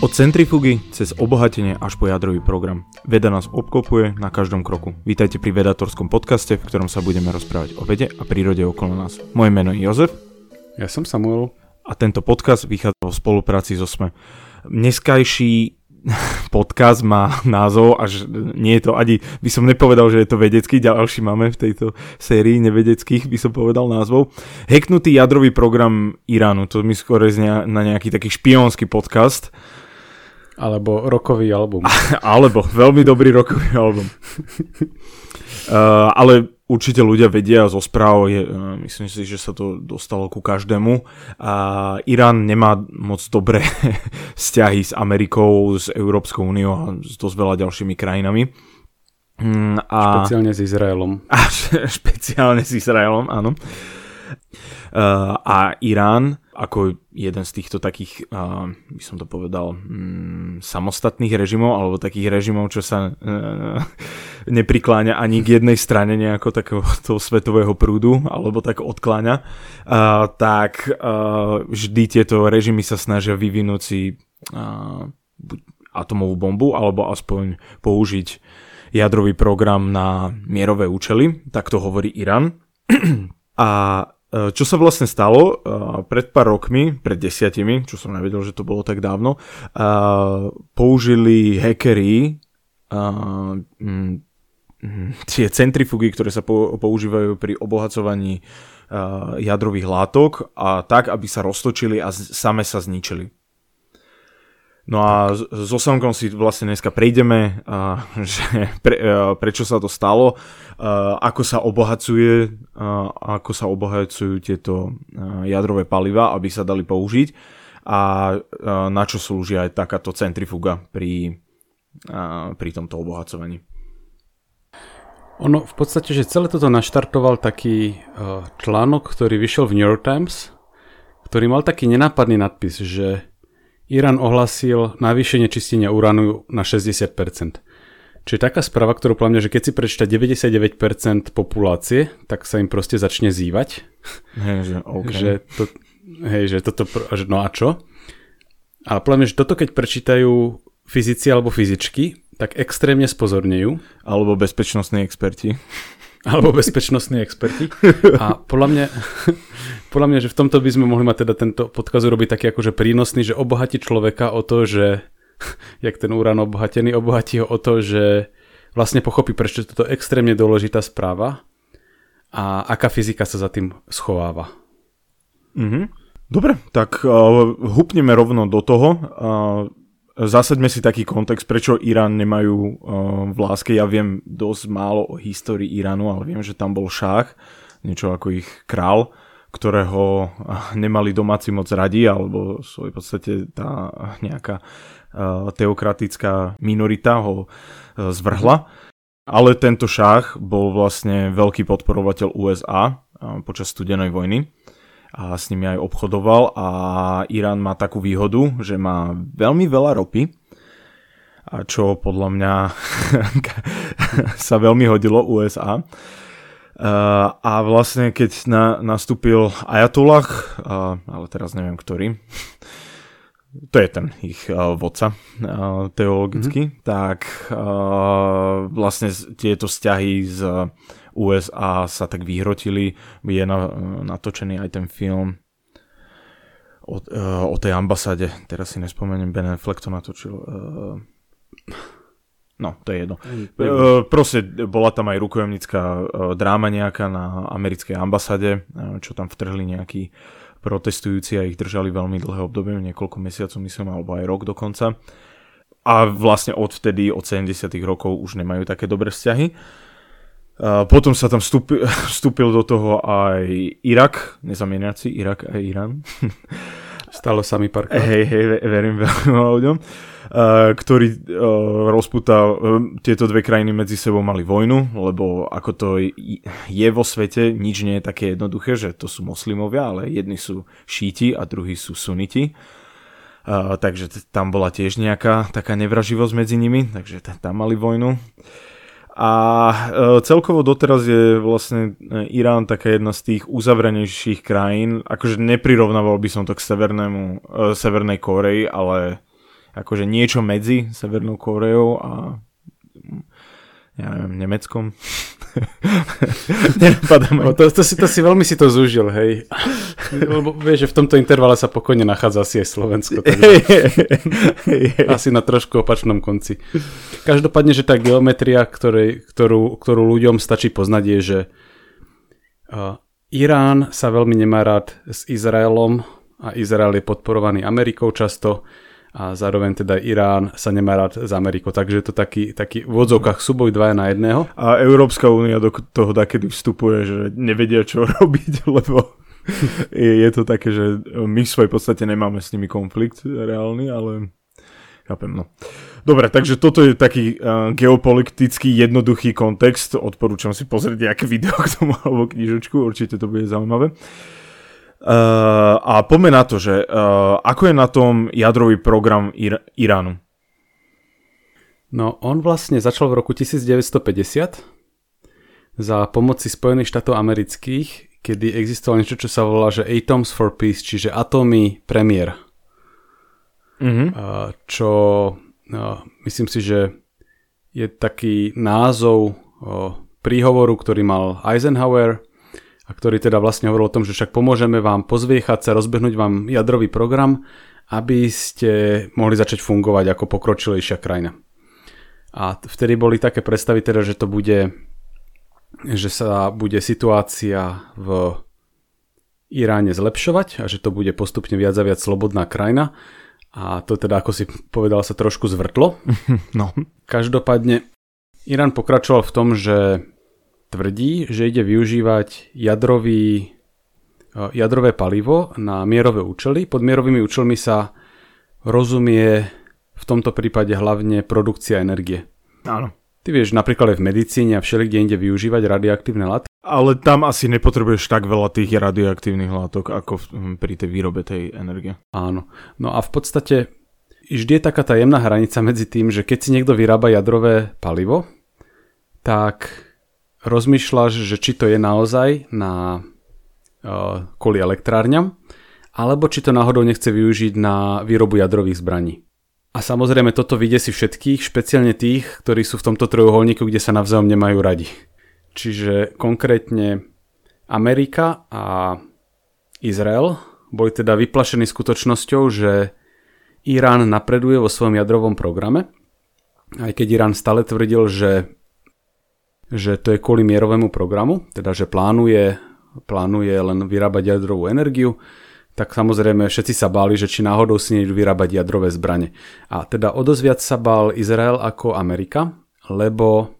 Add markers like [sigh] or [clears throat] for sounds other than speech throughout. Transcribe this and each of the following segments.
Od centrifugy cez obohatenie až po jadrový program. Veda nás obklopuje na každom kroku. Vítajte pri vedatorskom podcaste, v ktorom sa budeme rozprávať o vede a prírode okolo nás. Moje meno je Jozef. Ja som Samuel. A tento podcast vychádza v spolupráci so SME. Dneskajší [laughs] podcast má názov, až nie je to ani, by som nepovedal, že je to vedecký, ďalší máme v tejto sérii nevedeckých, by som povedal názvov. Heknutý jadrový program Iránu, to mi skôr znie na nejaký taký špionský podcast. Alebo rokový album. [laughs] Alebo veľmi dobrý rokový album. uh, [laughs] ale určite ľudia vedia zo správ, je, uh, myslím si, že sa to dostalo ku každému. A Irán nemá moc dobré [laughs] vzťahy s Amerikou, s Európskou úniou a s dosť veľa ďalšími krajinami. Mm, a... Špeciálne s Izraelom. A špeciálne s Izraelom, áno. A Irán ako jeden z týchto takých, by som to povedal, um, samostatných režimov, alebo takých režimov, čo sa uh, [laughs] neprikláňa ani k jednej strane nejako takého [laughs] toho svetového prúdu, alebo tak odkláňa, tak uh, vždy tieto režimy sa snažia vyvinúť si atomovú bombu, alebo aspoň použiť jadrový program na mierové účely, tak to hovorí Irán. [clears throat] A čo sa vlastne stalo uh, pred pár rokmi, pred desiatimi, čo som nevedel, že to bolo tak dávno, uh, použili hackery mm, tie centrifugy, ktoré sa po, používajú pri obohacovaní jadrových látok a tak, aby sa roztočili a same sa zničili. No a so Samkom si vlastne dneska prejdeme, [laughs] že pre, prečo sa to stalo, ako sa obohacuje, ako sa obohacujú tieto jadrové paliva, aby sa dali použiť a na čo slúži aj takáto centrifuga pri, pri tomto obohacovaní. Ono v podstate, že celé toto naštartoval taký uh, článok, ktorý vyšiel v New York Times, ktorý mal taký nenápadný nadpis, že Irán ohlasil navýšenie čistenia uránu na 60%. Čiže taká správa, ktorú plámňa, že keď si prečíta 99% populácie, tak sa im proste začne zývať. Hej, že, okay. [laughs] že to, hej, že toto, že no a čo? Ale plámňa, že toto keď prečítajú fyzici alebo fyzičky, tak extrémne spozornejú. Alebo bezpečnostní experti. Alebo bezpečnostní experti. A podľa mňa, [laughs] podľa mňa, že v tomto by sme mohli mať teda tento podkaz urobiť taký akože prínosný, že obohatí človeka o to, že [laughs] jak ten úran obohatený, obohatí ho o to, že vlastne pochopí, prečo je toto extrémne dôležitá správa a aká fyzika sa za tým schováva. Mm-hmm. Dobre, tak uh, hupneme rovno do toho. Uh, Zasaďme si taký kontext, prečo Irán nemajú uh, v láske. Ja viem dosť málo o histórii Iránu, ale viem, že tam bol šách, niečo ako ich král, ktorého nemali domáci moc radi, alebo v podstate tá nejaká uh, teokratická minorita ho zvrhla. Ale tento šách bol vlastne veľký podporovateľ USA počas studenej vojny a s nimi aj obchodoval a Irán má takú výhodu, že má veľmi veľa ropy, a čo podľa mňa [laughs] sa veľmi hodilo USA. A vlastne keď na, nastúpil Ajatollah, ale teraz neviem ktorý, to je ten ich uh, vodca uh, teologicky, mm-hmm. tak uh, vlastne tieto vzťahy z USA sa tak vyhrotili. Je na, natočený aj ten film o, o tej ambasáde. Teraz si nespomeniem, Ben Affleck to natočil. No, to je jedno. Uh, proste bola tam aj rukojemnická dráma nejaká na americkej ambasáde, uh, čo tam vtrhli nejakí protestujúci a ich držali veľmi dlhé obdobie, niekoľko mesiacov myslím, alebo aj rok dokonca. A vlastne odvtedy, od 70 rokov už nemajú také dobré vzťahy. Uh, potom sa tam vstúpil, [laughs] vstúpil do toho aj Irak, nezamieniaci Irak a Irán. [laughs] Stalo sa mi pár Hej, hej, verím veľmi ľuďom. Ktorý uh, rozputal, uh, tieto dve krajiny medzi sebou mali vojnu, lebo ako to je vo svete, nič nie je také jednoduché, že to sú moslimovia, ale jedni sú šíti a druhí sú suniti. Takže tam bola tiež nejaká taká nevraživosť medzi nimi, takže tam mali vojnu. A e, celkovo doteraz je vlastne e, Irán taká jedna z tých uzavrenejších krajín. Akože neprirovnával by som to k severnému, e, Severnej Koreji, ale akože niečo medzi Severnou Koreou a ja neviem, Nemeckom. [laughs] Nenapadá to, to, si, to si veľmi si to zúžil, hej. Lebo vieš, že v tomto intervale sa pokojne nachádza asi aj Slovensko. [laughs] Takže asi na trošku opačnom konci. Každopádne, že tá geometria, ktorej, ktorú, ktorú ľuďom stačí poznať, je, že uh, Irán sa veľmi nemá rád s Izraelom a Izrael je podporovaný Amerikou často a zároveň teda Irán sa nemá rád s Amerikou, takže je to taký, taký v odzovkách súboj dvaja na jedného. A Európska únia do toho takedy vstupuje, že nevedia čo [laughs] robiť, lebo je, je to také, že my v svojej podstate nemáme s nimi konflikt reálny, ale chápem, no. Dobre, takže toto je taký uh, geopolitický jednoduchý kontext. Odporúčam si pozrieť nejaké [laughs] video k tomu alebo knižočku, určite to bude zaujímavé. Uh, a poďme na to, že uh, ako je na tom jadrový program Ir- Iránu? No, on vlastne začal v roku 1950 za pomoci Spojených štátov amerických, kedy existovalo niečo, čo sa volá, že Atoms for Peace, čiže atómy premiér. Mm-hmm. Uh, čo uh, myslím si, že je taký názov uh, príhovoru, ktorý mal Eisenhower a ktorý teda vlastne hovoril o tom, že však pomôžeme vám pozviechať sa, rozbehnúť vám jadrový program, aby ste mohli začať fungovať ako pokročilejšia krajina. A vtedy boli také predstavy teda, že to bude, že sa bude situácia v Iráne zlepšovať a že to bude postupne viac a viac slobodná krajina. A to teda, ako si povedal, sa trošku zvrtlo. [laughs] No. Každopádne Irán pokračoval v tom, že tvrdí, že ide využívať jadrový, e, jadrové palivo na mierové účely. Pod mierovými účelmi sa rozumie v tomto prípade hlavne produkcia energie. Áno. Ty vieš, napríklad aj v medicíne a všelikde inde využívať radioaktívne látky. Ale tam asi nepotrebuješ tak veľa tých radioaktívnych látok, ako pri tej výrobe tej energie. Áno. No a v podstate vždy je taká tá jemná hranica medzi tým, že keď si niekto vyrába jadrové palivo, tak rozmýšľaš, že či to je naozaj na uh, kvôli elektrárňam, alebo či to náhodou nechce využiť na výrobu jadrových zbraní. A samozrejme toto vidie si všetkých, špeciálne tých, ktorí sú v tomto trojuholníku, kde sa navzájom nemajú radi. Čiže konkrétne Amerika a Izrael boli teda vyplašení skutočnosťou, že Irán napreduje vo svojom jadrovom programe, aj keď Irán stále tvrdil, že že to je kvôli mierovému programu, teda že plánuje, plánuje len vyrábať jadrovú energiu, tak samozrejme všetci sa báli, že či náhodou si nejdú vyrábať jadrové zbranie. A teda o dosť viac sa bál Izrael ako Amerika, lebo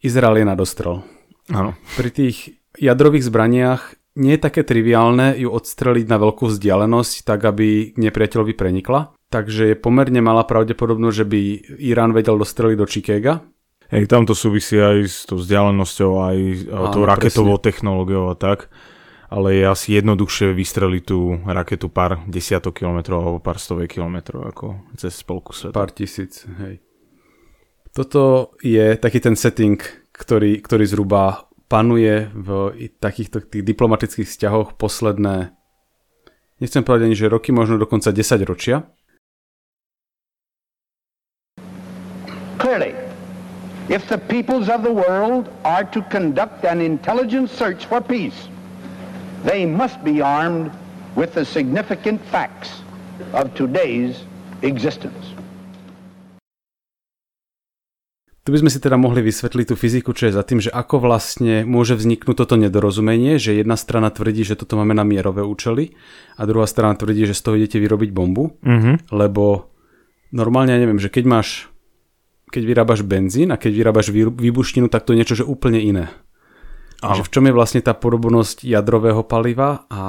Izrael je nadostrel. Áno. Pri tých jadrových zbraniach nie je také triviálne ju odstreliť na veľkú vzdialenosť, tak aby nepriateľovi prenikla. Takže je pomerne malá pravdepodobnosť, že by Irán vedel dostreliť do Chicaga, Hej, tam to súvisí aj s tou vzdialenosťou, aj Áno, tou raketovou presne. technológiou a tak. Ale je asi jednoduchšie vystreliť tú raketu pár desiatok kilometrov alebo pár stovek kilometrov ako cez spolku sveta. Pár tisíc, hej. Toto je taký ten setting, ktorý, ktorý zhruba panuje v takýchto tých diplomatických vzťahoch posledné, nechcem povedať ani, že roky, možno dokonca 10 ročia. If the peoples of the world are to conduct an intelligent search for peace, they must be armed with the significant facts of today's existence. Tu by sme si teda mohli vysvetliť tú fyziku, čo je za tým, že ako vlastne môže vzniknúť toto nedorozumenie, že jedna strana tvrdí, že toto máme na mierové účely a druhá strana tvrdí, že z toho idete vyrobiť bombu, mm-hmm. lebo normálne ja neviem, že keď máš keď vyrábaš benzín a keď vyrábaš výbuštinu, tak to je niečo, že úplne iné. Že v čom je vlastne tá podobnosť jadrového paliva a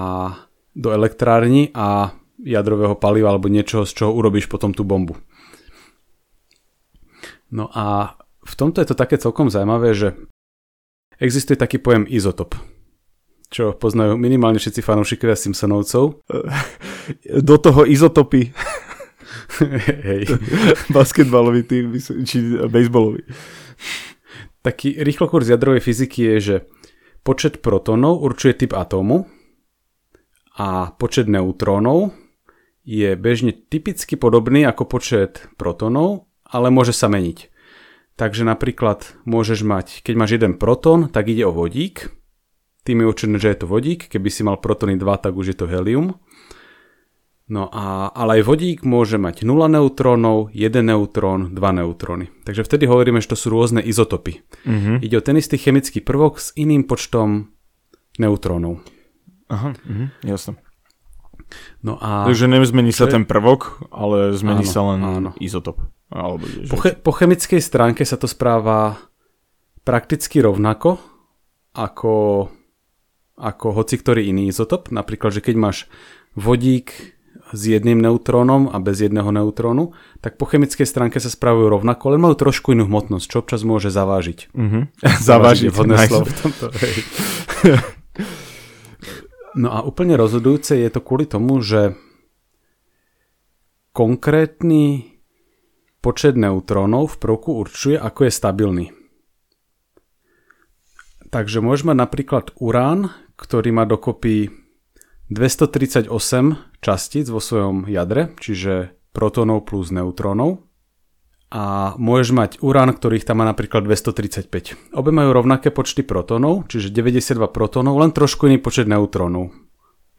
do elektrárni a jadrového paliva alebo niečoho, z čoho urobíš potom tú bombu. No a v tomto je to také celkom zaujímavé, že existuje taký pojem izotop, čo poznajú minimálne všetci fanúšikovia Simpsonovcov. [laughs] Do toho izotopy [laughs] [laughs] Hej. [laughs] Basketbalový tým, či baseballový. Taký rýchlo kurz jadrovej fyziky je, že počet protónov určuje typ atómu a počet neutrónov je bežne typicky podobný ako počet protonov, ale môže sa meniť. Takže napríklad môžeš mať, keď máš jeden proton, tak ide o vodík. Tým je určené, že je to vodík. Keby si mal protony 2, tak už je to helium. No a, ale aj vodík môže mať 0 neutrónov, 1 neutrón, 2 neutróny. Takže vtedy hovoríme, že to sú rôzne izotopy. Uh-huh. Ide o ten istý chemický prvok s iným počtom neutrónov. Aha, uh-huh, jasne. No a... Takže nezmení sa ten prvok, ale zmení áno, sa len áno. izotop. Alebo, že... po, che- po chemickej stránke sa to správa prakticky rovnako ako, ako hoci ktorý iný izotop. Napríklad, že keď máš vodík s jedným neutrónom a bez jedného neutrónu, tak po chemickej stránke sa spravujú rovnako, len majú trošku inú hmotnosť, čo občas môže zavážiť. [laughs] Mm-hmm. zavážiť, vhodné nice. slovo v tomto. [laughs] no a úplne rozhodujúce je to kvôli tomu, že konkrétny počet neutrónov v prvku určuje, ako je stabilný. Takže môžeme napríklad urán, ktorý má dokopy 238 častíc vo svojom jadre, čiže protónov plus neutrónov. A môžeš mať urán, ktorých tam má napríklad 235. Obe majú rovnaké počty protónov, čiže 92 protónov, len trošku iný počet neutrónov.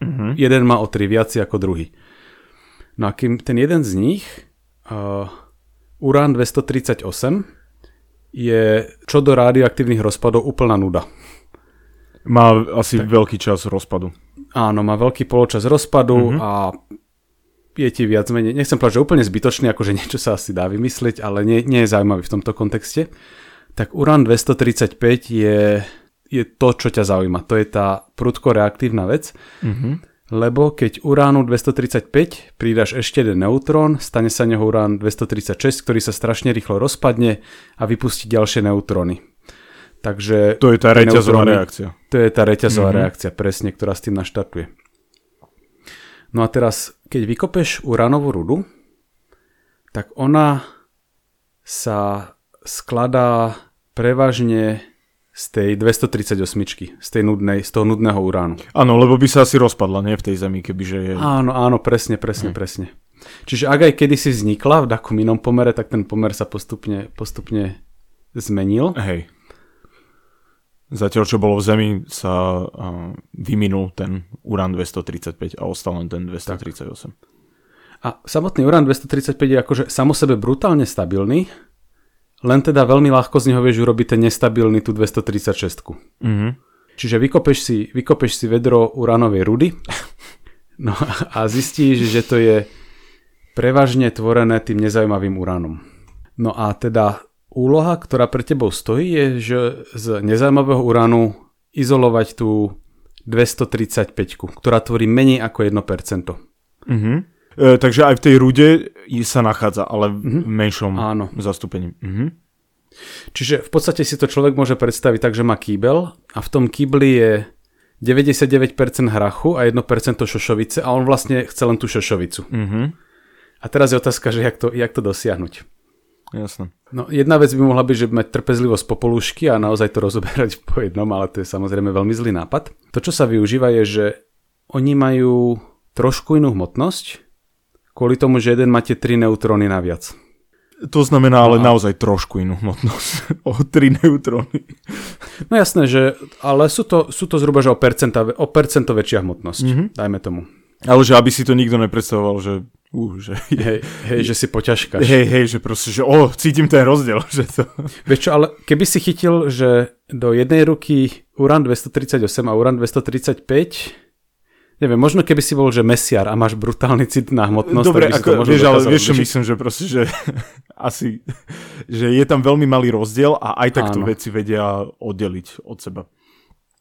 Mm-hmm. Jeden má o 3 viac ako druhý. No a kým ten jeden z nich, uh, urán 238, je čo do radioaktívnych rozpadov úplná nuda. Má asi tak. veľký čas rozpadu. Áno, má veľký poločas rozpadu mm-hmm. a je ti viac menej, nechcem povedať, že úplne zbytočný, akože niečo sa asi dá vymyslieť, ale nie, nie je zaujímavý v tomto kontexte. Tak Uran 235 je, je to, čo ťa zaujíma. To je tá prudko reaktívna vec. Mm-hmm. Lebo keď uránu 235 pridáš ešte jeden neutrón, stane sa neho urán 236, ktorý sa strašne rýchlo rozpadne a vypustí ďalšie neutróny. Takže to je tá reťazová reakcia. To je tá reťazová mm-hmm. reakcia, presne, ktorá s tým naštartuje. No a teraz, keď vykopeš uranovú rudu, tak ona sa skladá prevažne z tej 238, z tej nudnej, z toho nudného uránu. Áno, lebo by sa asi rozpadla, nie v tej zemi, kebyže je... Áno, áno, presne, presne, hmm. presne. Čiže ak aj kedysi vznikla v takom inom pomere, tak ten pomer sa postupne, postupne zmenil. Hej. Zatiaľ, čo bolo v Zemi, sa vyminul ten Uran 235 a ostal len ten 238. Tak. A samotný Uran 235 je akože samo sebe brutálne stabilný, len teda veľmi ľahko z neho vieš urobiť ten nestabilný tú 236. Mm-hmm. Čiže vykopeš si, vykopeš si vedro uranovej rudy [laughs] no a zistíš, že to je prevažne tvorené tým nezaujímavým uránom. No a teda úloha, ktorá pre tebou stojí, je, že z nezaujímavého uránu izolovať tú 235, ktorá tvorí menej ako 1%. Mm-hmm. E, takže aj v tej rude sa nachádza, ale v mm-hmm. menšom Áno. zastúpení. Mm-hmm. Čiže v podstate si to človek môže predstaviť tak, že má kýbel a v tom kýbli je 99% hrachu a 1% šošovice a on vlastne chce len tú šošovicu. Mm-hmm. A teraz je otázka, že jak to, jak to dosiahnuť. Jasné. No jedna vec by mohla byť, že mať trpezlivosť po polúšky a naozaj to rozoberať [laughs] po jednom, ale to je samozrejme veľmi zlý nápad. To, čo sa využíva, je, že oni majú trošku inú hmotnosť, kvôli tomu, že jeden máte 3 neutróny naviac. To znamená ale no. naozaj trošku inú hmotnosť. [laughs] o 3 neutróny. No jasné, že, ale sú to, sú to zhruba že o, percenta, o percento väčšia hmotnosť, mm-hmm. dajme tomu. Ale že aby si to nikto nepredstavoval, že Uh, že... [laughs] Hej, hej, že si poťažkáš. Hej, hej, že proste, že o, cítim ten rozdiel. [laughs] Že to... Vieš čo, ale keby si chytil, že do jednej ruky Uran 238 a Uran 235 Neviem, možno keby si bol, že mesiar a máš brutálny cit na hmotnosť, Dobre, ako, vieš, ale vieš, čo myslím, že proste, že [laughs] asi, že je tam veľmi malý rozdiel a aj tak to veci vedia oddeliť od seba.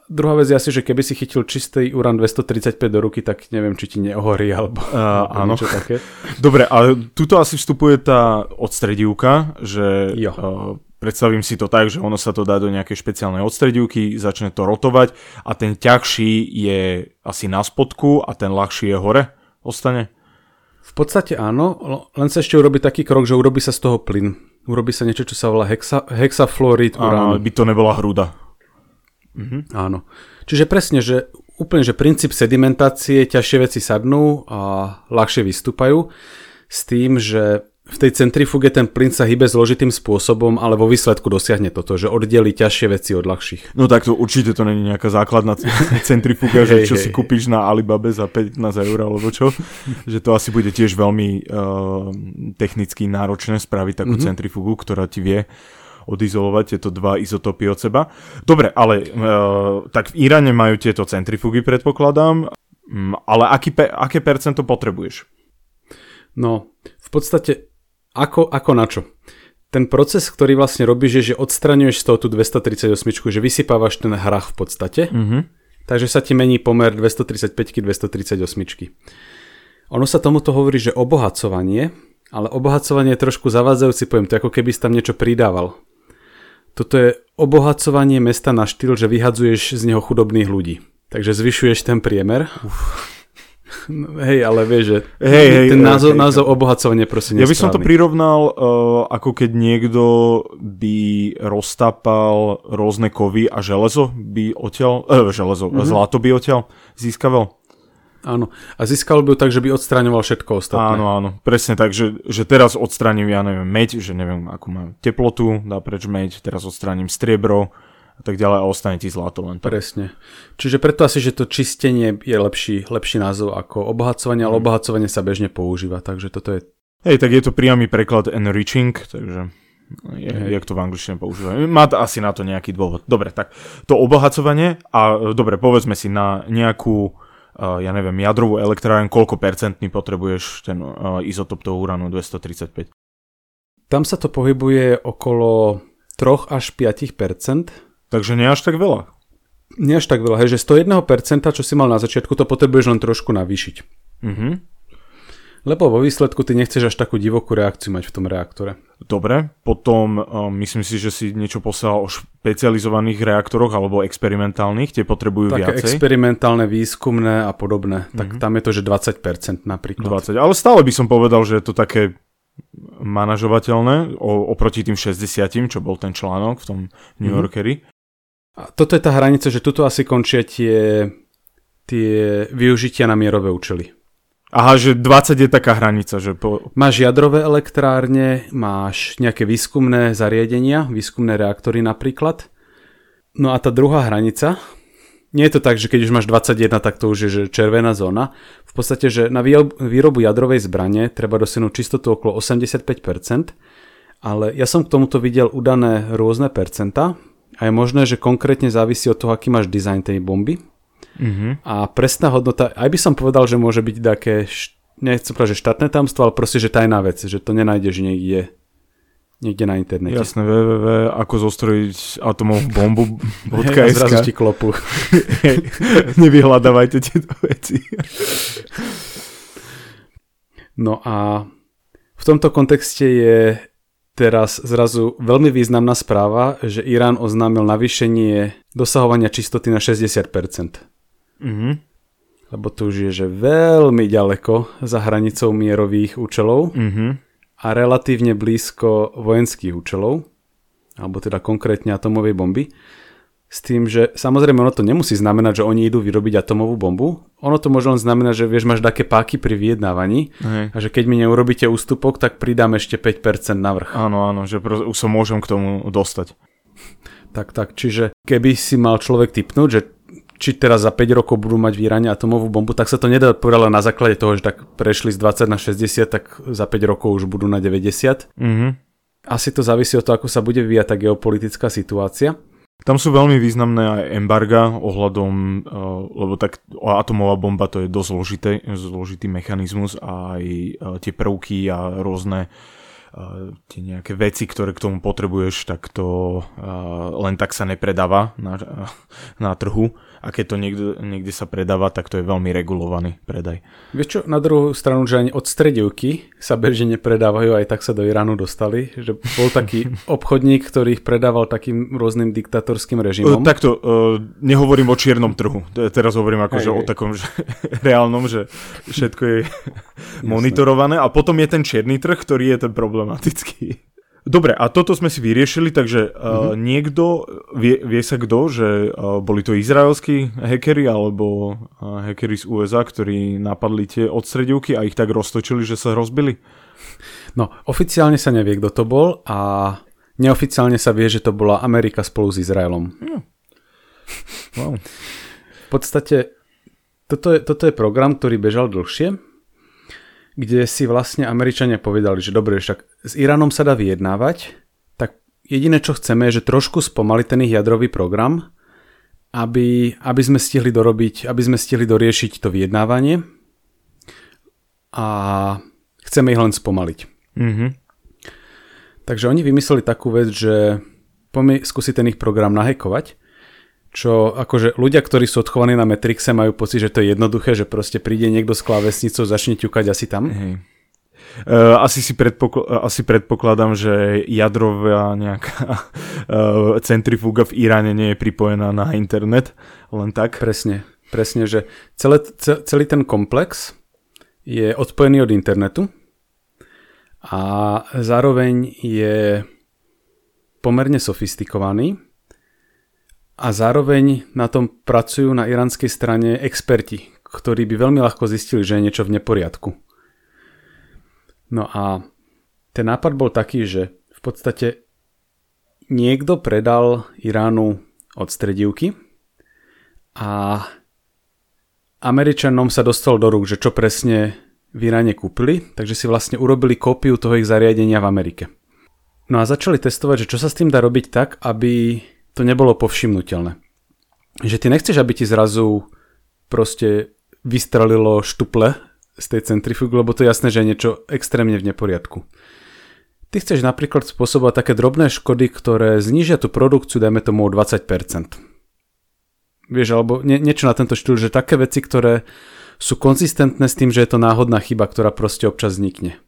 Druhá vec je asi, že keby si chytil čistý uran 235 do ruky, tak neviem, či ti neohorí alebo, uh, áno. niečo také. Dobre, ale tuto asi vstupuje tá odstredivka, že jo. Uh, predstavím si to tak, že ono sa to dá do nejakej špeciálnej odstredivky, začne to rotovať a ten ťažší je asi na spodku a ten ľahší je hore ostane? V podstate áno, len sa ešte urobí taký krok, že urobí sa z toho plyn. Urobí sa niečo, čo sa volá hexa, hexafluorid uránu. by to nebola hruda. Mm-hmm. Áno. Čiže presne, že úplne, že princíp sedimentácie, ťažšie veci sadnú a ľahšie vystúpajú s tým, že v tej centrifuge ten plyn sa hýbe zložitým spôsobom, ale vo výsledku dosiahne toto, že oddeli ťažšie veci od ľahších. No tak to určite to není nejaká základná [laughs] centrifuga, že čo si kúpiš na Alibabe za 15 eur alebo čo. [laughs] že to asi bude tiež veľmi uh, technicky náročné spraviť takú mm-hmm. centrifugu, ktorá ti vie odizolovať tieto dva izotopy od seba. Dobre, ale uh, tak v Iráne majú tieto centrifugy, predpokladám, um, ale aký pe- aké percento potrebuješ? No, v podstate ako, ako na čo? Ten proces, ktorý vlastne robíš, je, že odstraňuješ z toho tú 238, že vysypávaš ten hrach v podstate. Mm-hmm. Takže sa ti mení pomer 235 238. Ono sa tomuto hovorí, že obohacovanie, ale obohacovanie je trošku zavádzajúci pojem, to je ako keby si tam niečo pridával. Toto je obohacovanie mesta na štýl, že vyhadzuješ z neho chudobných ľudí. Takže zvyšuješ ten priemer. Uf. [laughs] Hej, ale vieš, že hej, hej, ten názov, hej, názov obohacovanie proste Ja by som to prirovnal, uh, ako keď niekto by roztápal rôzne kovy a železo by odtiaľ, uh, železo, mm-hmm. zlato by odtiaľ získaval. Áno. A získal by tak, že by odstraňoval všetko ostatné. Áno, áno. Presne tak, že, že teraz odstraním, ja neviem, meď, že neviem, akú mám teplotu, dá preč meď, teraz odstraním striebro, a tak ďalej a ostane ti zlato len tak. Presne. Čiže preto asi, že to čistenie je lepší, lepší názov ako obohacovanie, ale mhm. obohacovanie sa bežne používa, takže toto je... Hej, tak je to priamy preklad enriching, takže je, jak to v angličtine používajú. Má to asi na to nejaký dôvod. Dobre, tak to obohacovanie a dobre, povedzme si na nejakú ja neviem, jadrovú elektráreň, koľko percentný potrebuješ ten uh, izotop toho uranu 235? Tam sa to pohybuje okolo 3 až 5% Takže nie až tak veľa. Nie až tak veľa, hej, že 101%, čo si mal na začiatku, to potrebuješ len trošku navýšiť. Mhm. Lebo vo výsledku ty nechceš až takú divokú reakciu mať v tom reaktore. Dobre, potom um, myslím si, že si niečo poslal o špecializovaných reaktoroch alebo experimentálnych, tie potrebujú Také viacej. experimentálne, výskumné a podobné. Mm-hmm. Tak mhm. tam je to, že 20% napríklad. 20, ale stále by som povedal, že je to také manažovateľné oproti tým 60, čo bol ten článok v tom New mhm. Yorkeri. Mm-hmm. A toto je tá hranica, že tuto asi končia tie, tie využitia na mierové účely. Aha, že 20 je taká hranica, že po... Máš jadrové elektrárne, máš nejaké výskumné zariadenia, výskumné reaktory napríklad. No a tá druhá hranica, nie je to tak, že keď už máš 21, tak to už je že červená zóna. V podstate, že na výrobu jadrovej zbrane treba dosiahnuť čistotu okolo 85%, ale ja som k tomuto videl udané rôzne percenta, a je možné, že konkrétne závisí od toho, aký máš dizajn tej bomby. Mm-hmm. A presná hodnota, aj by som povedal, že môže byť také, nechcem povedať, že štátne tamstvo, ale proste, že tajná vec, že to nenájdeš niekde niekde na internete. Jasné, www, ako zostrojiť atomovú bombu [laughs] hey, zrazu ti klopu. [laughs] Nevyhľadávajte tieto veci. no a v tomto kontexte je teraz zrazu veľmi významná správa, že Irán oznámil navýšenie dosahovania čistoty na 60%. Mm-hmm. Lebo to už je že veľmi ďaleko za hranicou mierových účelov mm-hmm. a relatívne blízko vojenských účelov, alebo teda konkrétne atomovej bomby. S tým, že samozrejme ono to nemusí znamenať, že oni idú vyrobiť atomovú bombu. Ono to môže len znamenať, že vieš, máš také páky pri vyjednávaní Hej. a že keď mi neurobíte ústupok, tak pridám ešte 5% navrh. Áno, áno, že už sa môžem k tomu dostať. Tak, tak, čiže keby si mal človek typnúť, že či teraz za 5 rokov budú mať v Iráne atomovú bombu, tak sa to nedá povedať na základe toho, že tak prešli z 20 na 60, tak za 5 rokov už budú na 90. Mm-hmm. Asi to závisí od toho, ako sa bude vyvíjať tá geopolitická situácia. Tam sú veľmi významné aj embarga ohľadom, uh, lebo tak atomová bomba to je dosť zložité, zložitý mechanizmus a aj uh, tie prvky a rôzne uh, tie nejaké veci, ktoré k tomu potrebuješ, tak to len tak sa nepredáva na, na trhu a keď to niekde, niekde sa predáva, tak to je veľmi regulovaný predaj. Vieš čo, na druhú stranu, že ani od stredivky sa bežne nepredávajú, aj tak sa do Iránu dostali, že bol taký [laughs] obchodník, ktorý ich predával takým rôznym diktatorským režimom. Uh, takto, uh, nehovorím o čiernom trhu, teraz hovorím akože o takom že, [laughs] reálnom, že všetko je monitorované a potom je ten čierny trh, ktorý je ten problematický. Dobre, a toto sme si vyriešili, takže uh, Mhm. niekto, vie, vie sa kto, že uh, boli to izraelskí hackeri alebo uh, hackeri z USA, ktorí napadli tie odstredivky a ich tak roztočili, že sa rozbili? No, oficiálne sa nevie, kto to bol a neoficiálne sa vie, že to bola Amerika spolu s Izraelom. Wow. V podstate toto je, toto je program, ktorý bežal dlhšie, kde si vlastne Američania povedali, že dobre, však s Iránom sa dá vyjednávať, tak jediné, čo chceme, je, že trošku spomaliť ten ich jadrový program, aby, aby sme stihli dorobiť, aby sme stihli doriešiť to vyjednávanie a chceme ich len spomaliť. Mhm. Takže oni vymysleli takú vec, že poďme skúsiť ten ich program nahekovať, čo akože ľudia, ktorí sú odchovaní na Matrixe, majú pocit, že to je jednoduché, že proste príde niekto s klávesnicou, začne ťukať asi tam. Hej. Uh, asi, si predpokl- uh, asi predpokladám, že jadrová nejaká uh, centrifuga v Iráne nie je pripojená na internet, len tak. Presne, presne, že celé, ce- celý ten komplex je odpojený od internetu a zároveň je pomerne sofistikovaný a zároveň na tom pracujú na iránskej strane experti, ktorí by veľmi ľahko zistili, že je niečo v neporiadku. No a ten nápad bol taký, že v podstate niekto predal Iránu odstredivky a Američanom sa dostal do rúk, že čo presne v Iráne kúpili, takže si vlastne urobili kópiu toho ich zariadenia v Amerike. No a začali testovať, že čo sa s tým dá robiť tak, aby to nebolo povšimnutelné. Že ty nechceš, aby ti zrazu proste vystrelilo štuple z tej centrifugy, lebo to je jasné, že je niečo extrémne v neporiadku. Ty chceš napríklad spôsobovať také drobné škody, ktoré znížia tú produkciu, dajme tomu o 20%. Vieš, alebo nie, niečo na tento štýl, že také veci, ktoré sú konzistentné s tým, že je to náhodná chyba, ktorá proste občas vznikne.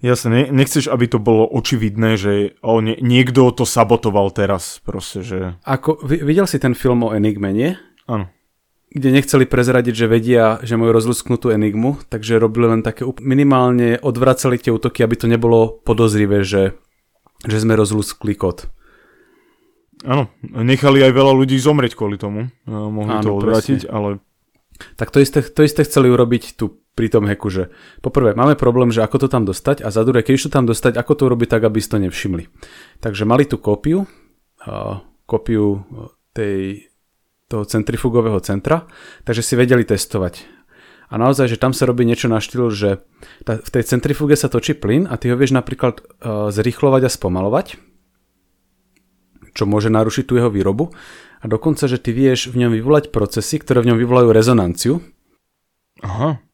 Jasne, ne, nechceš, aby to bolo očividné, že o, nie, niekto to sabotoval teraz, proste, že... Ako, vi- videl si ten film o Enigme, nie? Áno. Kde nechceli prezradiť, že vedia, že majú rozlusknutú enigmu, takže robili len také minimálne odvracali tie útoky, aby to nebolo podozrivé, že, že sme rozluskli kód. Áno, nechali aj veľa ľudí zomrieť kvôli tomu. Uh, mohli Áno, to odvratiť, ale Tak to isté, to isté chceli urobiť tu pri tom heku, že poprvé máme problém, že ako to tam dostať a za druhé, keď to tam dostať, ako to urobiť tak, aby si to nevšimli. Takže mali tú kópiu, kópiu tej, toho centrifugového centra, takže si vedeli testovať. A naozaj, že tam sa robí niečo na štýl, že tá, v tej centrifuge sa točí plyn a ty ho vieš napríklad uh, zrýchlovať a spomalovať, čo môže narušiť tú jeho výrobu. A dokonca, že ty vieš v ňom vyvolať procesy, ktoré v ňom vyvolajú rezonanciu, aha.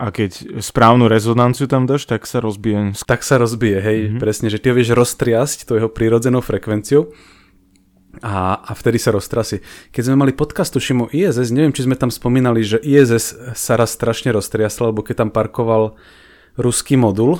A keď správnu rezonanciu tam dáš, tak sa rozbije. tak sa rozbije, hej, mm-hmm. presne, že ty ho vieš roztriasť tou jeho prírodzenou frekvenciou a, a vtedy sa roztrasí. Keď sme mali podcast, tuším o ISS, neviem, či sme tam spomínali, že ISS sa raz strašne roztriasla, lebo keď tam parkoval ruský modul,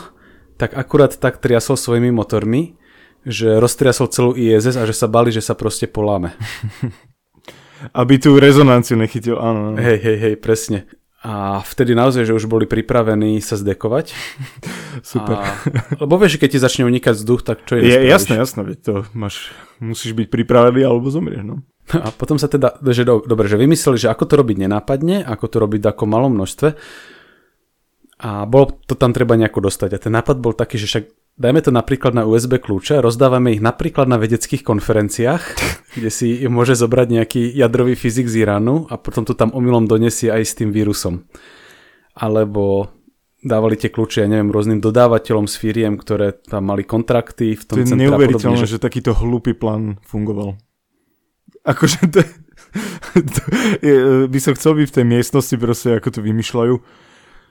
tak akurát tak triasol svojimi motormi, že roztriasol celú ISS a že sa bali, že sa proste poláme. [laughs] Aby tú rezonanciu nechytil, áno. áno. Hej, hej, hej, presne. A vtedy naozaj, že už boli pripravení sa zdekovať. [laughs] Super. A, lebo vieš, keď ti začne unikať vzduch, tak čo je? Je, jasné, jasné, veď to máš, musíš byť pripravený alebo zomrieš, no. A potom sa teda, že do, dobre, že vymysleli, že ako to robiť nenápadne, ako to robiť v takom malom množstve a bolo to tam treba nejako dostať. A ten nápad bol taký, že však dajme to napríklad na USB kľúče, rozdávame ich napríklad na vedeckých konferenciách, [laughs] kde si môže zobrať nejaký jadrový fyzik z Iránu a potom to tam omylom donesie aj s tým vírusom. Alebo dávali tie kľúče, ja neviem, rôznym dodávateľom z firiem, ktoré tam mali kontrakty v tom To je neuveriteľné, podobne, že... že takýto hlupý plán fungoval. Akože to, [laughs] to je, by som chcel byť v tej miestnosti proste, ako to vymýšľajú.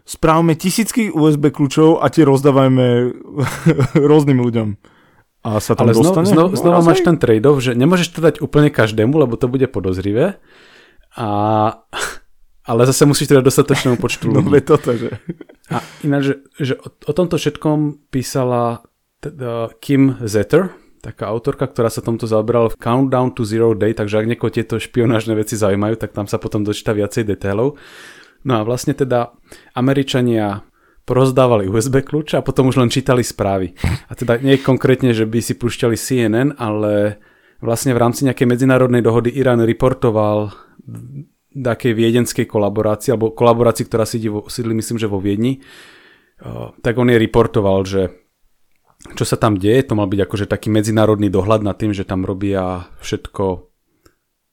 Správame tisícky USB kľúčov a tie rozdávajme [laughs] rôznym ľuďom. A sa tam Ale znova, dostane? znova, No, znova máš ten trade-off, že nemôžeš to dať úplne každému, lebo to bude podozrivé. A, [laughs] ale zase musíš teda dostatočnému počtu [laughs] No ľudí. veď toto, že... A ináč, že, že o, o tomto všetkom písala teda Kim Zetter, taká autorka, ktorá sa tomto zaoberala v Countdown to Zero Day, takže ak niekoho tieto špionážne veci zaujímajú, tak tam sa potom dočíta viacej detailov. No a vlastne teda Američania porozdávali USB kľúče a potom už len čítali správy. A teda nie konkrétne, že by si púšťali CNN, ale vlastne v rámci nejakej medzinárodnej dohody Irán reportoval takej viedenskej kolaborácii, alebo kolaborácii, ktorá sídli, sídli myslím, že vo Viedni, tak on je reportoval, že čo sa tam deje, to mal byť akože taký medzinárodný dohľad nad tým, že tam robia všetko,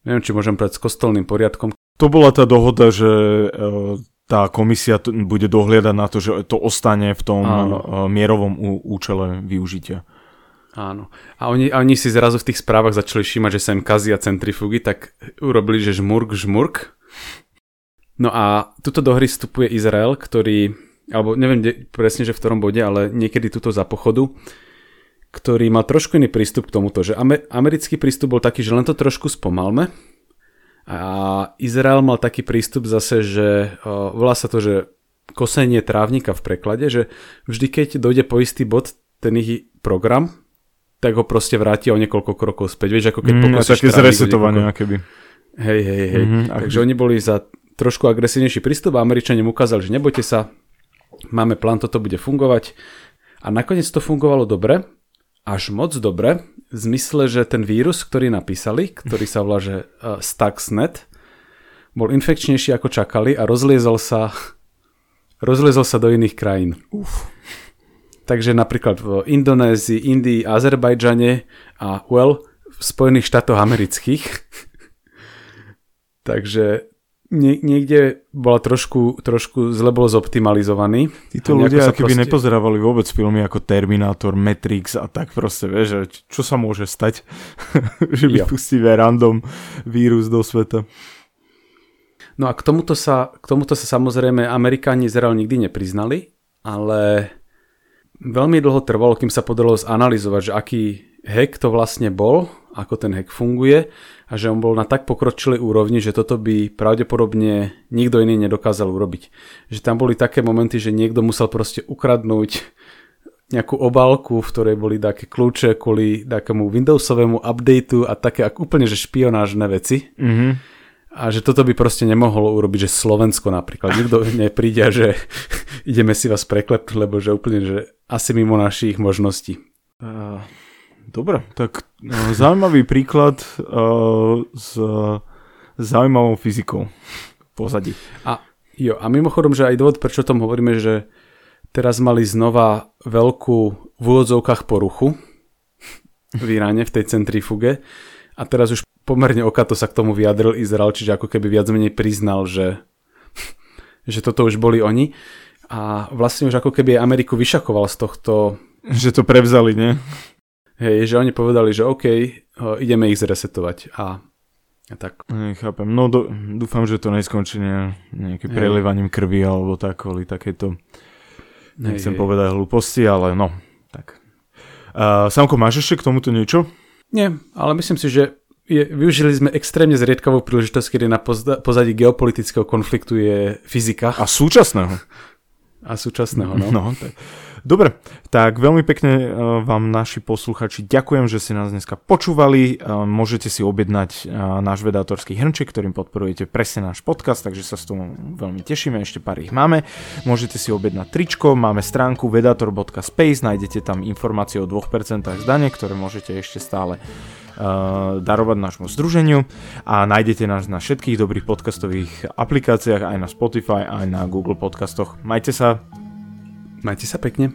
neviem, či môžem povedať, s kostolným poriadkom. To bola tá dohoda, že tá komisia bude dohliadať na to, že to ostane v tom Áno. Eh, mierovom účele využitia. Áno. A oni, a oni si zrazu v tých správach začali všímať, že sa im kazia centrifugy, tak urobili, že žmurk, žmurk. No a tuto do hry vstupuje Izrael, ktorý, alebo neviem de, presne, že v ktorom bode, ale niekedy tuto za pochodu, ktorý mal trošku iný prístup k tomuto, že americký prístup bol taký, že len to trošku spomalme, a Izrael mal taký prístup zase, že volá sa to, že kosenie trávnika v preklade, že vždy keď dojde po istý bod ten ich program, tak ho proste vráti o niekoľko krokov späť. Vieš, ako keď mm, pokosíš také zresetovanie, keby. Hej, hej, hej. Mm-hmm, Takže oni boli za trošku agresívnejší prístup a Američania ukázali, že nebojte sa, máme plán, toto bude fungovať. A nakoniec to fungovalo dobre, až moc dobre, v zmysle, že ten vírus, ktorý napísali, ktorý sa volá, že uh, Stuxnet, bol infekčnejší ako čakali a rozliezol sa, rozliezol sa do iných krajín. Uf. Takže napríklad v Indonézii, Indii, Azerbajdžane a well, v Spojených štátoch amerických. [laughs] Takže nie, niekde bola trošku, trošku zle bol zoptimalizovaný. Títo ľudia keby proste... nepozerávali vôbec filmy ako Terminator, Matrix a tak proste, vieš, že čo sa môže stať, [laughs] že vypustíme random vírus do sveta. No a k tomuto sa, k tomuto sa samozrejme Amerikáni Izrael nikdy nepriznali, ale veľmi dlho trvalo, kým sa podarilo zanalizovať, že aký hack to vlastne bol, ako ten hack funguje a že on bol na tak pokročilej úrovni, že toto by pravdepodobne nikto iný nedokázal urobiť. Že tam boli také momenty, že niekto musel proste ukradnúť nejakú obálku, v ktorej boli také kľúče kvôli takému Windowsovému updateu a také ako úplne že špionážne veci. Mm-hmm. A že toto by proste nemohlo urobiť, že Slovensko napríklad. Nikto [laughs] nepríde a že [laughs] ideme si vás preklepnúť, lebo že úplne, že asi mimo našich možností. Uh, Dobre, tak uh, zaujímavý príklad uh, s zaujímavou fyzikou pozadí. A, jo, a mimochodom, že aj dôvod, prečo o tom hovoríme, že teraz mali znova veľkú v úvodzovkách poruchu v Iráne, v tej centrifuge a teraz už pomerne okato sa k tomu vyjadril Izrael, čiže ako keby viac menej priznal, že, že toto už boli oni a vlastne už ako keby Ameriku vyšakoval z tohto... Že to prevzali, nie? Hej, že oni povedali, že OK, ideme ich zresetovať a, a tak. Chápem, no do, dúfam, že to neskončí ne, nejakým prelievaním krvi alebo tak, kvôli takéto, nechcem hej, povedať hlúposti, ale no, tak. Uh, Samko, máš ešte k tomuto niečo? Nie, ale myslím si, že je, využili sme extrémne zriedkavú príležitosť, kedy na pozadí geopolitického konfliktu je fyzika. A súčasného. A súčasného, no. no tak. Dobre, tak veľmi pekne e, vám naši posluchači ďakujem, že ste nás dneska počúvali. E, môžete si objednať e, náš vedátorský hrnček, ktorým podporujete presne náš podcast, takže sa s tomu veľmi tešíme, ešte pár ich máme. Môžete si objednať tričko, máme stránku vedator.space, nájdete tam informácie o 2% zdane, ktoré môžete ešte stále darovať nášmu združeniu a nájdete nás na všetkých dobrých podcastových aplikáciách, aj na Spotify, aj na Google podcastoch. Majte sa, Majte sa pekne.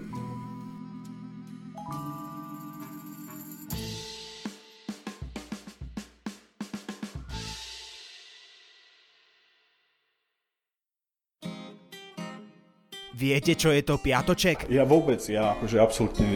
Viete, čo je to piatoček? Ja vôbec, ja akože absolútne